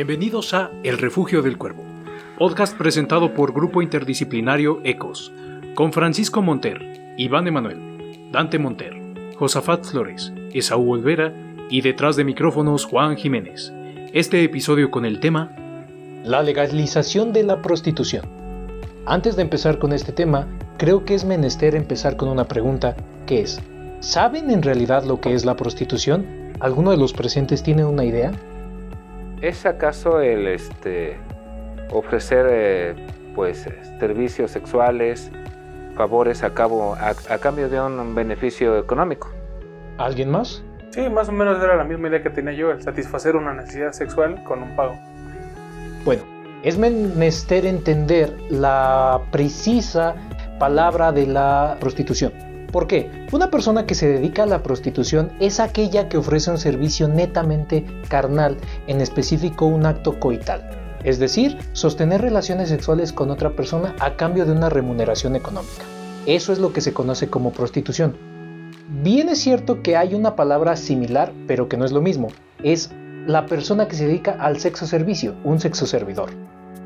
Bienvenidos a El Refugio del Cuervo, podcast presentado por Grupo Interdisciplinario ECOS, con Francisco Monter, Iván Emanuel, Dante Monter, Josafat Flores, Esaú Olvera y detrás de micrófonos Juan Jiménez. Este episodio con el tema La legalización de la prostitución. Antes de empezar con este tema, creo que es menester empezar con una pregunta que es, ¿saben en realidad lo que es la prostitución? ¿Alguno de los presentes tiene una idea? ¿Es acaso el este, ofrecer eh, pues, servicios sexuales, favores a, cabo, a, cambio de un beneficio económico? ¿Alguien más? Sí, más o menos era la misma idea que tenía yo, el satisfacer una necesidad sexual con un pago. Bueno, es menester entender la precisa palabra de la prostitución. ¿Por qué? Una persona que se dedica a la prostitución es aquella que ofrece un servicio netamente carnal, en específico un acto coital, es decir, sostener relaciones sexuales con otra persona a cambio de una remuneración económica. Eso es lo que se conoce como prostitución. Bien es cierto que hay una palabra similar, pero que no es lo mismo. Es la persona que se dedica al sexo servicio, un sexo servidor.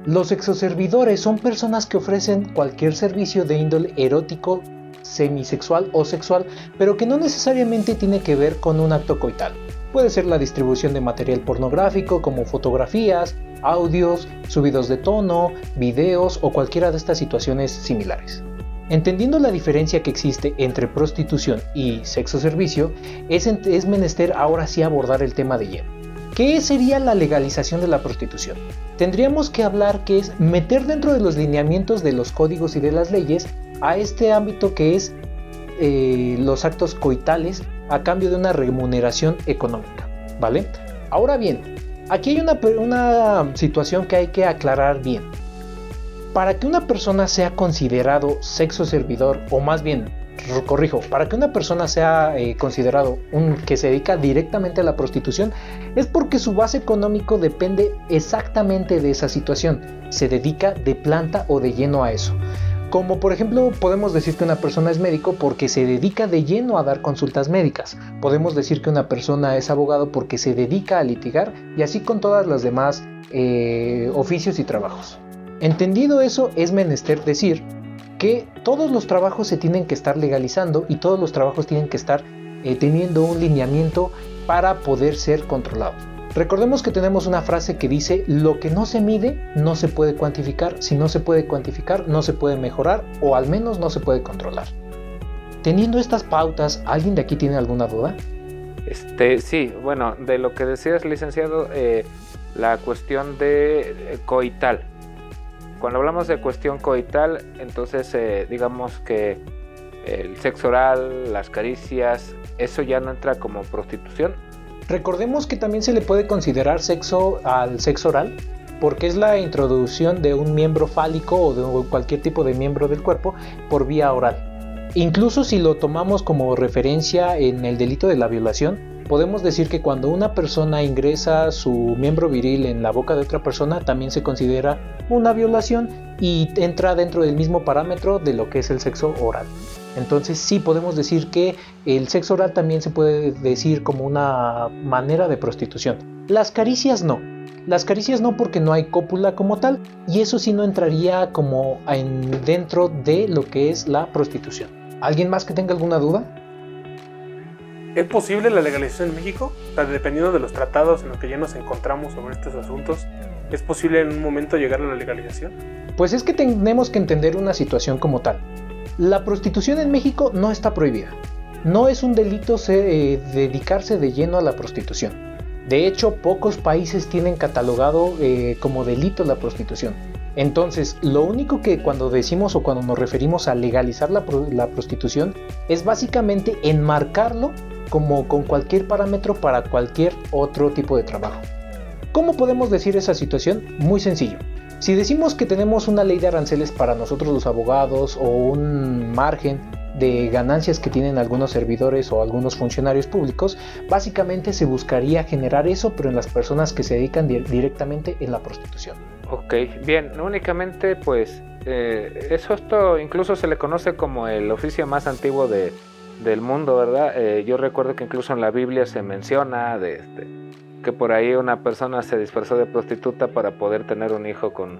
Los sexoservidores son personas que ofrecen cualquier servicio de índole erótico, semisexual o sexual, pero que no necesariamente tiene que ver con un acto coital. Puede ser la distribución de material pornográfico como fotografías, audios, subidos de tono, videos o cualquiera de estas situaciones similares. Entendiendo la diferencia que existe entre prostitución y sexo servicio, es, es menester ahora sí abordar el tema de lleno. ¿Qué sería la legalización de la prostitución? Tendríamos que hablar que es meter dentro de los lineamientos de los códigos y de las leyes a este ámbito que es eh, los actos coitales a cambio de una remuneración económica, ¿vale? Ahora bien, aquí hay una, una situación que hay que aclarar bien. Para que una persona sea considerado sexo servidor, o más bien, corrijo, para que una persona sea eh, considerado un que se dedica directamente a la prostitución, es porque su base económico depende exactamente de esa situación. Se dedica de planta o de lleno a eso. Como por ejemplo podemos decir que una persona es médico porque se dedica de lleno a dar consultas médicas. Podemos decir que una persona es abogado porque se dedica a litigar y así con todas las demás eh, oficios y trabajos. Entendido eso, es menester decir que todos los trabajos se tienen que estar legalizando y todos los trabajos tienen que estar eh, teniendo un lineamiento para poder ser controlados. Recordemos que tenemos una frase que dice, lo que no se mide no se puede cuantificar, si no se puede cuantificar no se puede mejorar o al menos no se puede controlar. Teniendo estas pautas, ¿alguien de aquí tiene alguna duda? Este, sí, bueno, de lo que decías, licenciado, eh, la cuestión de eh, coital. Cuando hablamos de cuestión coital, entonces eh, digamos que el sexo oral, las caricias, eso ya no entra como prostitución. Recordemos que también se le puede considerar sexo al sexo oral, porque es la introducción de un miembro fálico o de cualquier tipo de miembro del cuerpo por vía oral. Incluso si lo tomamos como referencia en el delito de la violación, podemos decir que cuando una persona ingresa su miembro viril en la boca de otra persona también se considera una violación y entra dentro del mismo parámetro de lo que es el sexo oral. Entonces sí podemos decir que el sexo oral también se puede decir como una manera de prostitución. Las caricias no. Las caricias no porque no hay cópula como tal y eso sí no entraría como en, dentro de lo que es la prostitución. ¿Alguien más que tenga alguna duda? ¿Es posible la legalización en México? dependiendo de los tratados en los que ya nos encontramos sobre estos asuntos, ¿es posible en un momento llegar a la legalización? Pues es que tenemos que entender una situación como tal. La prostitución en México no está prohibida. No es un delito eh, dedicarse de lleno a la prostitución. De hecho, pocos países tienen catalogado eh, como delito la prostitución. Entonces, lo único que cuando decimos o cuando nos referimos a legalizar la, la prostitución es básicamente enmarcarlo como con cualquier parámetro para cualquier otro tipo de trabajo. ¿Cómo podemos decir esa situación? Muy sencillo. Si decimos que tenemos una ley de aranceles para nosotros los abogados o un margen de ganancias que tienen algunos servidores o algunos funcionarios públicos, básicamente se buscaría generar eso, pero en las personas que se dedican directamente en la prostitución. Ok, bien, únicamente pues eh, eso esto incluso se le conoce como el oficio más antiguo del mundo, ¿verdad? Eh, yo recuerdo que incluso en la Biblia se menciona de, este, que por ahí una persona se disfrazó de prostituta para poder tener un hijo con,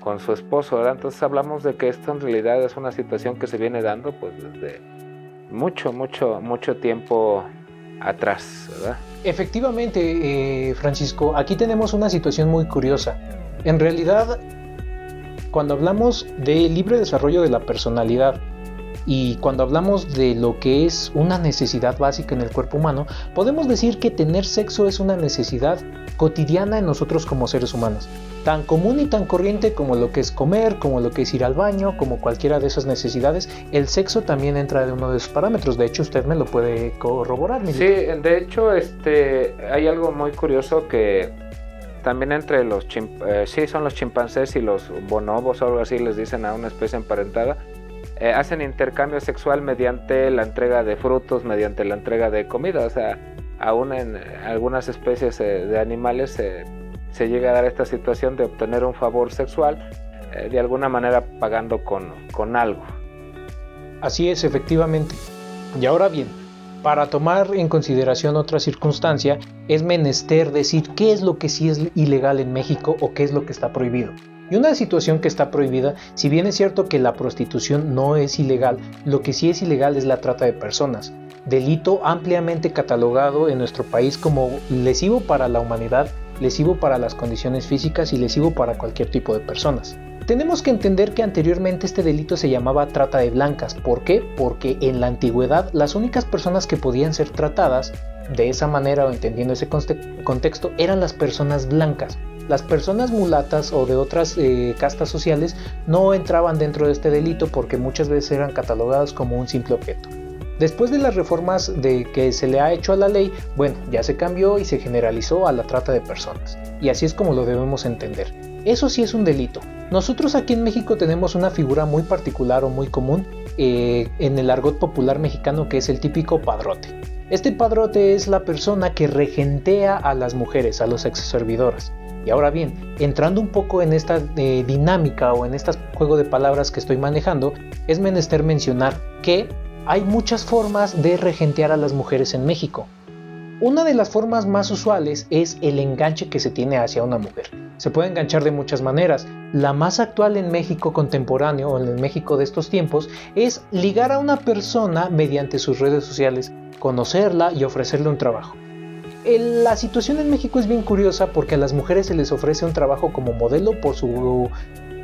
con su esposo, ¿verdad? Entonces hablamos de que esto en realidad es una situación que se viene dando pues desde mucho, mucho, mucho tiempo atrás, ¿verdad? Efectivamente, eh, Francisco, aquí tenemos una situación muy curiosa. En realidad, cuando hablamos de libre desarrollo de la personalidad y cuando hablamos de lo que es una necesidad básica en el cuerpo humano, podemos decir que tener sexo es una necesidad cotidiana en nosotros como seres humanos, tan común y tan corriente como lo que es comer, como lo que es ir al baño, como cualquiera de esas necesidades, el sexo también entra de uno de esos parámetros. De hecho, usted me lo puede corroborar. Sí, de hecho, este, hay algo muy curioso que también entre los eh, sí son los chimpancés y los bonobos o algo así les dicen a una especie emparentada eh, hacen intercambio sexual mediante la entrega de frutos mediante la entrega de comida o sea aún en algunas especies eh, de animales se llega a dar esta situación de obtener un favor sexual de alguna manera pagando con, con algo así es efectivamente y ahora bien para tomar en consideración otra circunstancia, es menester decir qué es lo que sí es ilegal en México o qué es lo que está prohibido. Y una situación que está prohibida, si bien es cierto que la prostitución no es ilegal, lo que sí es ilegal es la trata de personas, delito ampliamente catalogado en nuestro país como lesivo para la humanidad, lesivo para las condiciones físicas y lesivo para cualquier tipo de personas. Tenemos que entender que anteriormente este delito se llamaba trata de blancas. ¿Por qué? Porque en la antigüedad las únicas personas que podían ser tratadas de esa manera o entendiendo ese contexto eran las personas blancas. Las personas mulatas o de otras eh, castas sociales no entraban dentro de este delito porque muchas veces eran catalogadas como un simple objeto. Después de las reformas de que se le ha hecho a la ley, bueno, ya se cambió y se generalizó a la trata de personas. Y así es como lo debemos entender. Eso sí es un delito. Nosotros aquí en México tenemos una figura muy particular o muy común eh, en el argot popular mexicano que es el típico padrote. Este padrote es la persona que regentea a las mujeres, a los exservidoras. Y ahora bien, entrando un poco en esta eh, dinámica o en este juego de palabras que estoy manejando, es menester mencionar que hay muchas formas de regentear a las mujeres en México. Una de las formas más usuales es el enganche que se tiene hacia una mujer. Se puede enganchar de muchas maneras. La más actual en México contemporáneo o en el México de estos tiempos es ligar a una persona mediante sus redes sociales, conocerla y ofrecerle un trabajo. La situación en México es bien curiosa porque a las mujeres se les ofrece un trabajo como modelo por su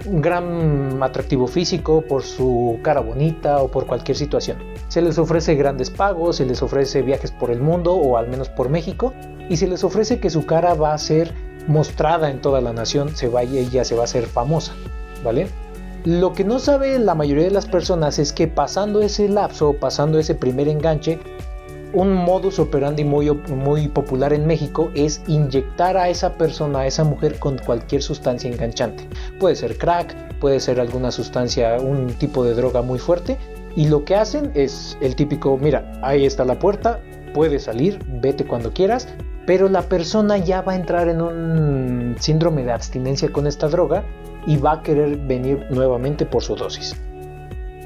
gran atractivo físico, por su cara bonita o por cualquier situación. Se les ofrece grandes pagos, se les ofrece viajes por el mundo o al menos por México y se les ofrece que su cara va a ser mostrada en toda la nación, se va ella se va a hacer famosa, ¿vale? Lo que no sabe la mayoría de las personas es que pasando ese lapso, pasando ese primer enganche, un modus operandi muy, popular en México es inyectar a esa persona, a esa mujer, con cualquier sustancia enganchante. Puede ser crack, puede ser alguna sustancia, un tipo de droga muy fuerte. Y lo que hacen es el típico, mira, ahí está la puerta, puedes salir, vete cuando quieras, pero la persona ya va a entrar en un síndrome de abstinencia con esta droga y va a querer venir nuevamente por su dosis.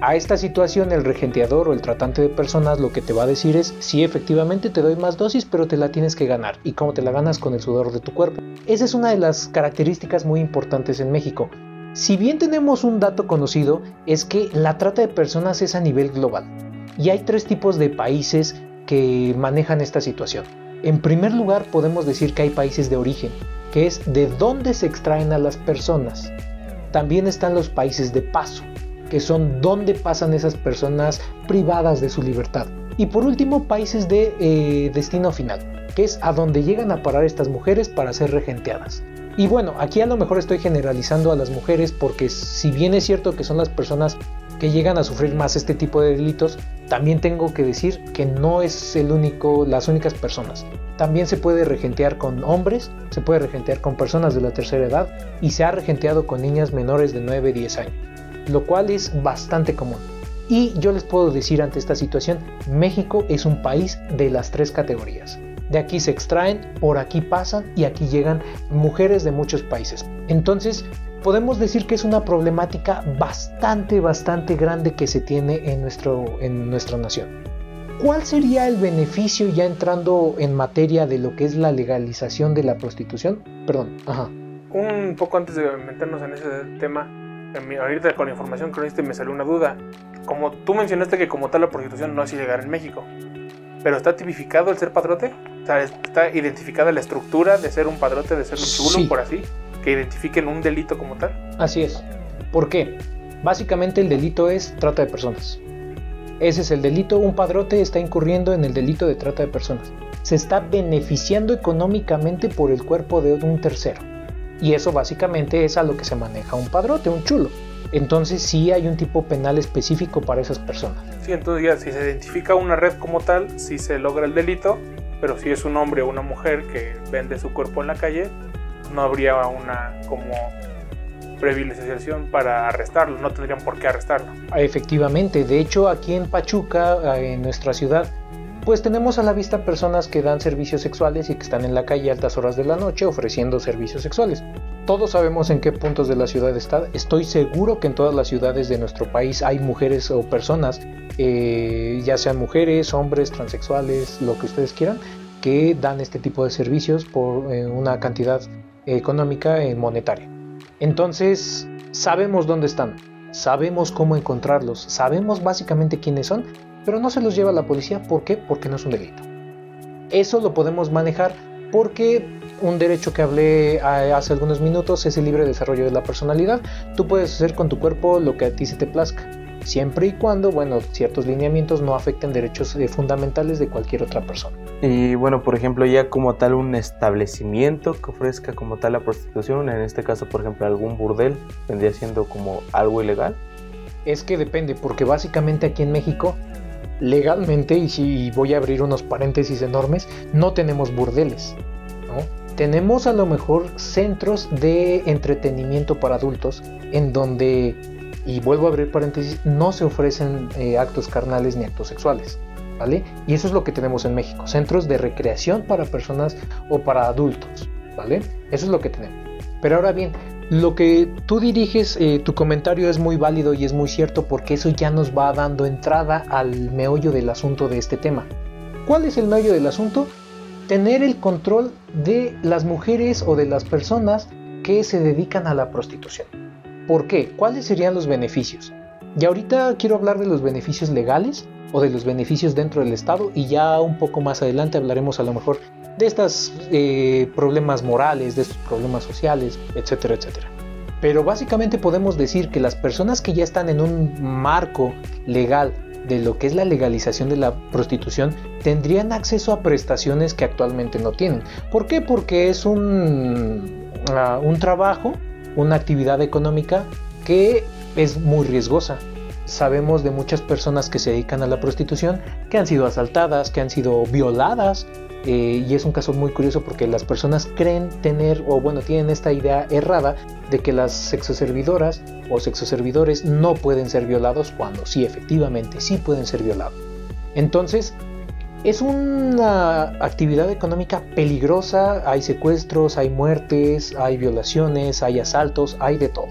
A esta situación el regenteador o el tratante de personas lo que te va a decir es si efectivamente te doy más dosis pero te la tienes que ganar y cómo te la ganas con el sudor de tu cuerpo. Esa es una de las características muy importantes en México. Si bien tenemos un dato conocido es que la trata de personas es a nivel global y hay tres tipos de países que manejan esta situación. En primer lugar podemos decir que hay países de origen, que es de dónde se extraen a las personas. También están los países de paso, que son donde pasan esas personas privadas de su libertad. Y por último, países de eh, destino final, que es a donde llegan a parar estas mujeres para ser regenteadas. Y bueno, aquí a lo mejor estoy generalizando a las mujeres porque si bien es cierto que son las personas que llegan a sufrir más este tipo de delitos, también tengo que decir que no es el único, las únicas personas. También se puede regentear con hombres, se puede regentear con personas de la tercera edad y se ha regenteado con niñas menores de 9-10 años lo cual es bastante común. Y yo les puedo decir ante esta situación, México es un país de las tres categorías. De aquí se extraen, por aquí pasan y aquí llegan mujeres de muchos países. Entonces, podemos decir que es una problemática bastante, bastante grande que se tiene en, nuestro, en nuestra nación. ¿Cuál sería el beneficio ya entrando en materia de lo que es la legalización de la prostitución? Perdón, ajá. Un poco antes de meternos en ese tema, ahorita con la información que me salió una duda. Como tú mencionaste que como tal la prostitución no es ilegal en México, pero está tipificado el ser padrote, o sea, está identificada la estructura de ser un padrote, de ser un chulo, por así, que identifiquen un delito como tal. Así es. ¿Por qué? Básicamente el delito es trata de personas. Ese es el delito, un padrote está incurriendo en el delito de trata de personas. Se está beneficiando económicamente por el cuerpo de un tercero. Y eso básicamente es a lo que se maneja un padrote, un chulo. Entonces sí hay un tipo penal específico para esas personas. Sí, entonces ya si se identifica una red como tal, sí se logra el delito, pero si es un hombre o una mujer que vende su cuerpo en la calle, no habría una como privilegiación para arrestarlo, no tendrían por qué arrestarlo. Efectivamente, de hecho aquí en Pachuca, en nuestra ciudad, pues tenemos a la vista personas que dan servicios sexuales y que están en la calle a altas horas de la noche ofreciendo servicios sexuales. Todos sabemos en qué puntos de la ciudad está. Estoy seguro que en todas las ciudades de nuestro país hay mujeres o personas, eh, ya sean mujeres, hombres, transexuales, lo que ustedes quieran, que dan este tipo de servicios por eh, una cantidad económica y monetaria. Entonces, sabemos dónde están, sabemos cómo encontrarlos, sabemos básicamente quiénes son pero no se los lleva la policía. ¿Por qué? Porque no es un delito. Eso lo podemos manejar porque un derecho que hablé eh, hace algunos minutos es el libre desarrollo de la personalidad. Tú puedes hacer con tu cuerpo lo que a ti se te plazca, siempre y cuando, bueno, ciertos lineamientos no afecten derechos eh, fundamentales de cualquier otra persona. Y bueno, por ejemplo, ya como tal un establecimiento que ofrezca como tal la prostitución, en este caso, por ejemplo, algún burdel, vendría siendo como algo ilegal. Es que depende, porque básicamente aquí en México legalmente, y si voy a abrir unos paréntesis enormes, no tenemos burdeles. Tenemos a lo mejor centros de entretenimiento para adultos en donde, y vuelvo a abrir paréntesis, no se ofrecen eh, actos carnales ni actos sexuales. ¿Vale? Y eso es lo que tenemos en México, centros de recreación para personas o para adultos, ¿vale? Eso es lo que tenemos. Pero ahora bien, lo que tú diriges, eh, tu comentario es muy válido y es muy cierto porque eso ya nos va dando entrada al meollo del asunto de este tema. ¿Cuál es el meollo del asunto? Tener el control de las mujeres o de las personas que se dedican a la prostitución. ¿Por qué? ¿Cuáles serían los beneficios? Y ahorita quiero hablar de los beneficios legales o de los beneficios dentro del Estado y ya un poco más adelante hablaremos a lo mejor de estos eh, problemas morales, de estos problemas sociales, etcétera, etcétera. Pero básicamente podemos decir que las personas que ya están en un marco legal de lo que es la legalización de la prostitución tendrían acceso a prestaciones que actualmente no tienen. ¿Por qué? Porque es un, ah, un trabajo, una actividad económica que es muy riesgosa. Sabemos de muchas personas que se dedican a la prostitución que han sido asaltadas, que han sido violadas eh, y es un caso muy curioso porque las personas creen tener, o bueno, tienen esta idea errada de que las sexoservidoras o sexoservidores no pueden ser violados cuando sí, efectivamente, sí pueden ser violados. Entonces, es una actividad económica peligrosa, hay secuestros, hay muertes, hay violaciones, hay asaltos, hay de todo.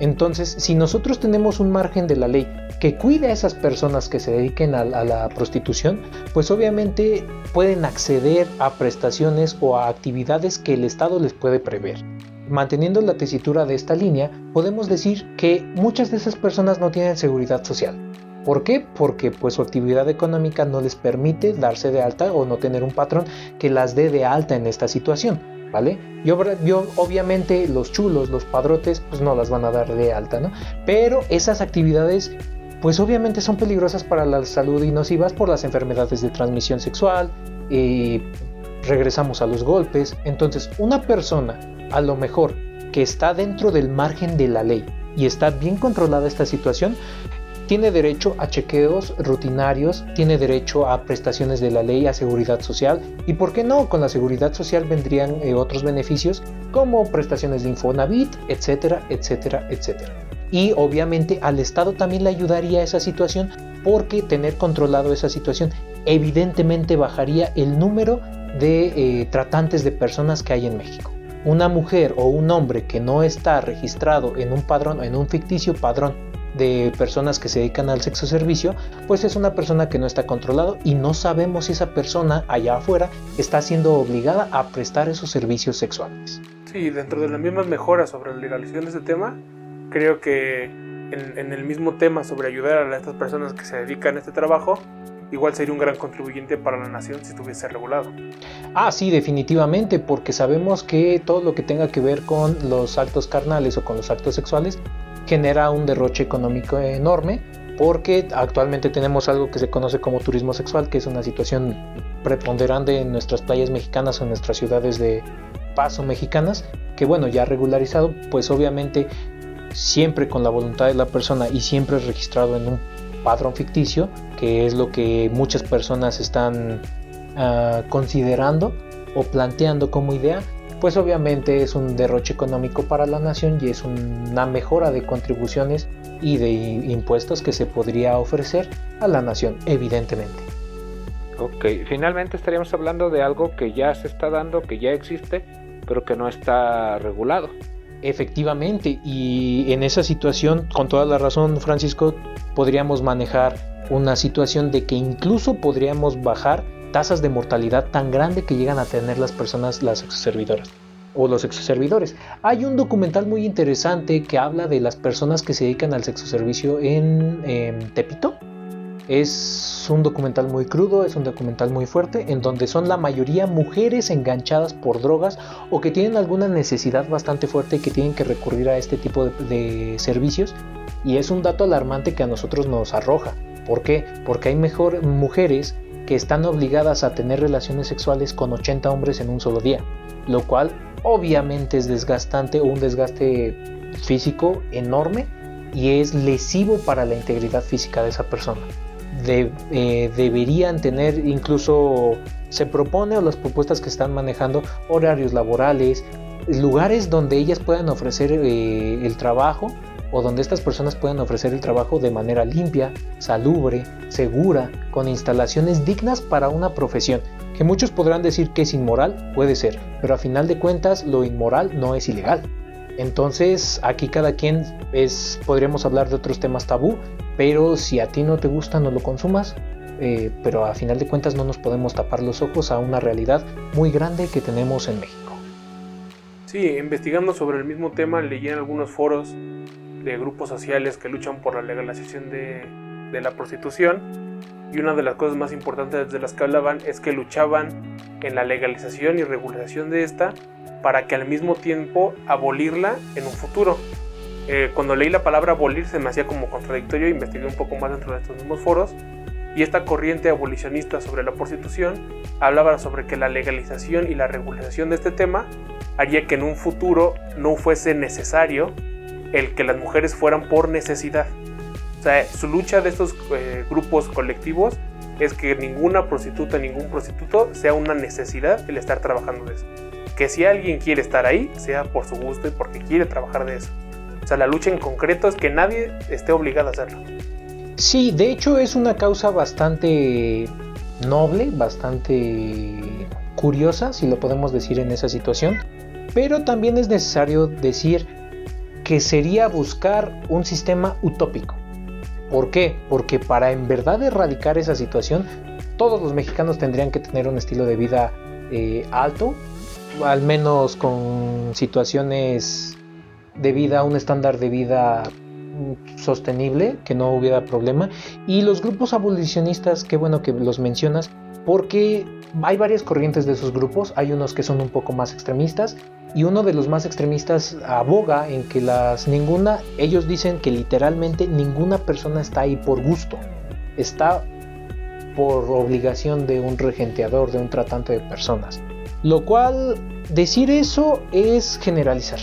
Entonces, si nosotros tenemos un margen de la ley que cuide a esas personas que se dediquen a, la prostitución, pues obviamente pueden acceder a prestaciones o a actividades que el Estado les puede prever. Manteniendo la tesitura de esta línea, podemos decir que muchas de esas personas no tienen seguridad social. ¿Por qué? Porque pues su actividad económica no les permite darse de alta o no tener un patrón que las dé de alta en esta situación. ¿vale? Yo, obviamente los chulos, los padrotes, pues no las van a dar de alta, ¿no? Pero esas actividades, pues obviamente son peligrosas para la salud y nocivas por las enfermedades de transmisión sexual, y regresamos a los golpes. Entonces, una persona, a lo mejor, que está dentro del margen de la ley y está bien controlada esta situación, tiene derecho a chequeos rutinarios, tiene derecho a prestaciones de la ley, a seguridad social y, ¿por qué no? Con la seguridad social vendrían eh, otros beneficios como prestaciones de Infonavit, etcétera, etcétera, etcétera. Y obviamente al Estado también le ayudaría esa situación porque tener controlado esa situación evidentemente bajaría el número de eh, tratantes de personas que hay en México. Una mujer o un hombre que no está registrado en un padrón, en un ficticio padrón de personas que se dedican al sexo servicio, pues es una persona que no está controlado y no sabemos si esa persona allá afuera está siendo obligada a prestar esos servicios sexuales. Sí, dentro de las mismas mejoras sobre la legalización de este tema, creo que en, el mismo tema sobre ayudar a estas personas que se dedican a este trabajo, igual sería un gran contribuyente para la nación si estuviese regulado. Ah, sí, definitivamente, porque sabemos que todo lo que tenga que ver con los actos carnales o con los actos sexuales genera un derroche económico enorme, porque actualmente tenemos algo que se conoce como turismo sexual, que es una situación preponderante en nuestras playas mexicanas o en nuestras ciudades de paso mexicanas, que bueno, ya regularizado, pues obviamente siempre con la voluntad de la persona y siempre registrado en un padrón ficticio, que es lo que muchas personas están uh, considerando o planteando como idea, pues obviamente es un derroche económico para la nación y es una mejora de contribuciones y de impuestos que se podría ofrecer a la nación, evidentemente. Ok, finalmente estaríamos hablando de algo que ya se está dando, que ya existe, pero que no está regulado. Efectivamente, y en esa situación, con toda la razón, Francisco, podríamos manejar una situación de que incluso podríamos bajar tasas de mortalidad tan grande que llegan a tener las personas, las exoservidoras o los exoservidores. Hay un documental muy interesante que habla de las personas que se dedican al sexoservicio en, en Tepito. Es un documental muy crudo, es un documental muy fuerte, en donde son la mayoría mujeres enganchadas por drogas o que tienen alguna necesidad bastante fuerte y que tienen que recurrir a este tipo de, de servicios. Y es un dato alarmante que a nosotros nos arroja. ¿Por qué? Porque hay mejor mujeres que están obligadas a tener relaciones sexuales con 80 hombres en un solo día, lo cual obviamente es desgastante o un desgaste físico enorme y es lesivo para la integridad física de esa persona. Eh, deberían tener incluso, se propone o las propuestas que están manejando, horarios laborales, lugares donde ellas puedan ofrecer eh, el trabajo o donde estas personas puedan ofrecer el trabajo de manera limpia, salubre, segura, con instalaciones dignas para una profesión, que muchos podrán decir que es inmoral, puede ser, pero a final de cuentas lo inmoral no es ilegal. Entonces aquí cada quien es, podríamos hablar de otros temas tabú, pero si a ti no te gusta no lo consumas, eh, pero a final de cuentas no nos podemos tapar los ojos a una realidad muy grande que tenemos en México. Sí, investigando sobre el mismo tema leí en algunos foros de grupos sociales que luchan por la legalización de, la prostitución y una de las cosas más importantes de las que hablaban es que luchaban en la legalización y regularización de esta para que al mismo tiempo abolirla en un futuro. Eh, cuando leí la palabra abolir se me hacía como contradictorio, investigué un poco más dentro de estos mismos foros y esta corriente abolicionista sobre la prostitución hablaba sobre que la legalización y la regularización de este tema haría que en un futuro no fuese necesario el que las mujeres fueran por necesidad. O sea, su lucha de estos eh, grupos colectivos es que ninguna prostituta, ningún prostituto sea una necesidad el estar trabajando de eso. Que si alguien quiere estar ahí, sea por su gusto y porque quiere trabajar de eso. O sea, la lucha en concreto es que nadie esté obligado a hacerlo. Sí, de hecho es una causa bastante noble, bastante curiosa, si lo podemos decir en esa situación. Pero también es necesario decir que sería buscar un sistema utópico. ¿Por qué? Porque para en verdad erradicar esa situación, todos los mexicanos tendrían que tener un estilo de vida eh, alto, al menos con situaciones de vida, un estándar de vida sostenible, que no hubiera problema. Y los grupos abolicionistas, qué bueno que los mencionas, porque hay varias corrientes de esos grupos, hay unos que son un poco más extremistas y uno de los más extremistas aboga en que las ninguna, ellos dicen que literalmente ninguna persona está ahí por gusto, está por obligación de un regenteador, de un tratante de personas. Lo cual, decir eso es generalizar.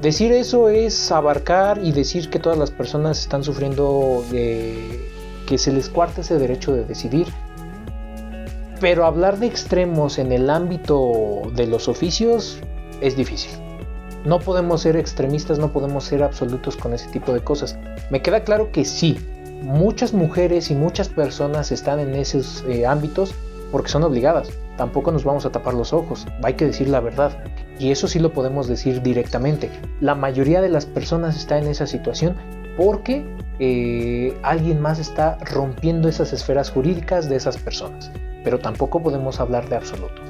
Decir eso es abarcar y decir que todas las personas están sufriendo de que se les cuarta ese derecho de decidir pero hablar de extremos en el ámbito de los oficios es difícil. No podemos ser extremistas, no podemos ser absolutos con ese tipo de cosas. Me queda claro que sí, muchas mujeres y muchas personas están en esos eh, ámbitos porque son obligadas. Tampoco nos vamos a tapar los ojos, hay que decir la verdad. Y eso sí lo podemos decir directamente. La mayoría de las personas está en esa situación porque eh, alguien más está rompiendo esas esferas jurídicas de esas personas. Pero tampoco podemos hablar de absolutos.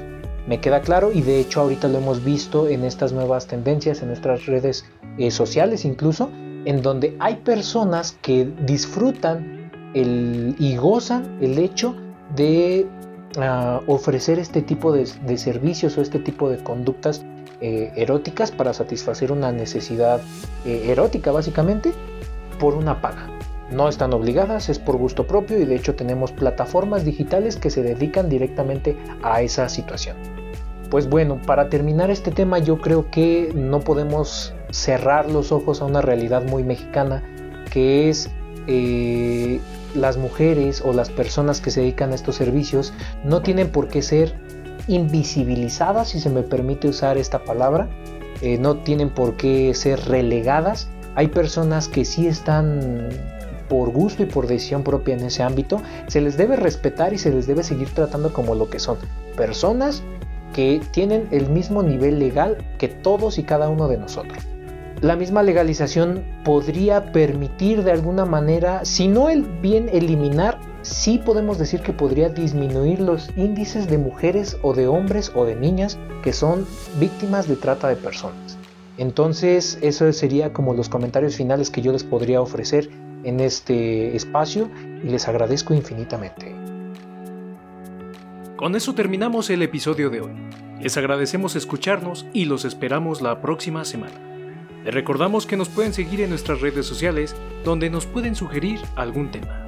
Me queda claro y de hecho ahorita lo hemos visto en estas nuevas tendencias, en nuestras redes eh, sociales incluso, en donde hay personas que disfrutan y gozan el hecho de ah, ofrecer este tipo de, servicios o este tipo de conductas eh, eróticas para satisfacer una necesidad erótica básicamente por una paga. No están obligadas, es por gusto propio y de hecho tenemos plataformas digitales que se dedican directamente a esa situación. Pues bueno, para terminar este tema yo creo que no podemos cerrar los ojos a una realidad muy mexicana que es eh, las mujeres o las personas que se dedican a estos servicios no tienen por qué ser invisibilizadas, si se me permite usar esta palabra, eh, no tienen por qué ser relegadas. Hay personas que sí están por gusto y por decisión propia en ese ámbito, se les debe respetar y se les debe seguir tratando como lo que son, personas que tienen el mismo nivel legal que todos y cada uno de nosotros. La misma legalización podría permitir de alguna manera, si no el bien eliminar, sí podemos decir que podría disminuir los índices de mujeres o de hombres o de niñas que son víctimas de trata de personas. Entonces, eso sería como los comentarios finales que yo les podría ofrecer en este espacio y les agradezco infinitamente. Con eso terminamos el episodio de hoy. Les agradecemos escucharnos y los esperamos la próxima semana. Les recordamos que nos pueden seguir en nuestras redes sociales donde nos pueden sugerir algún tema.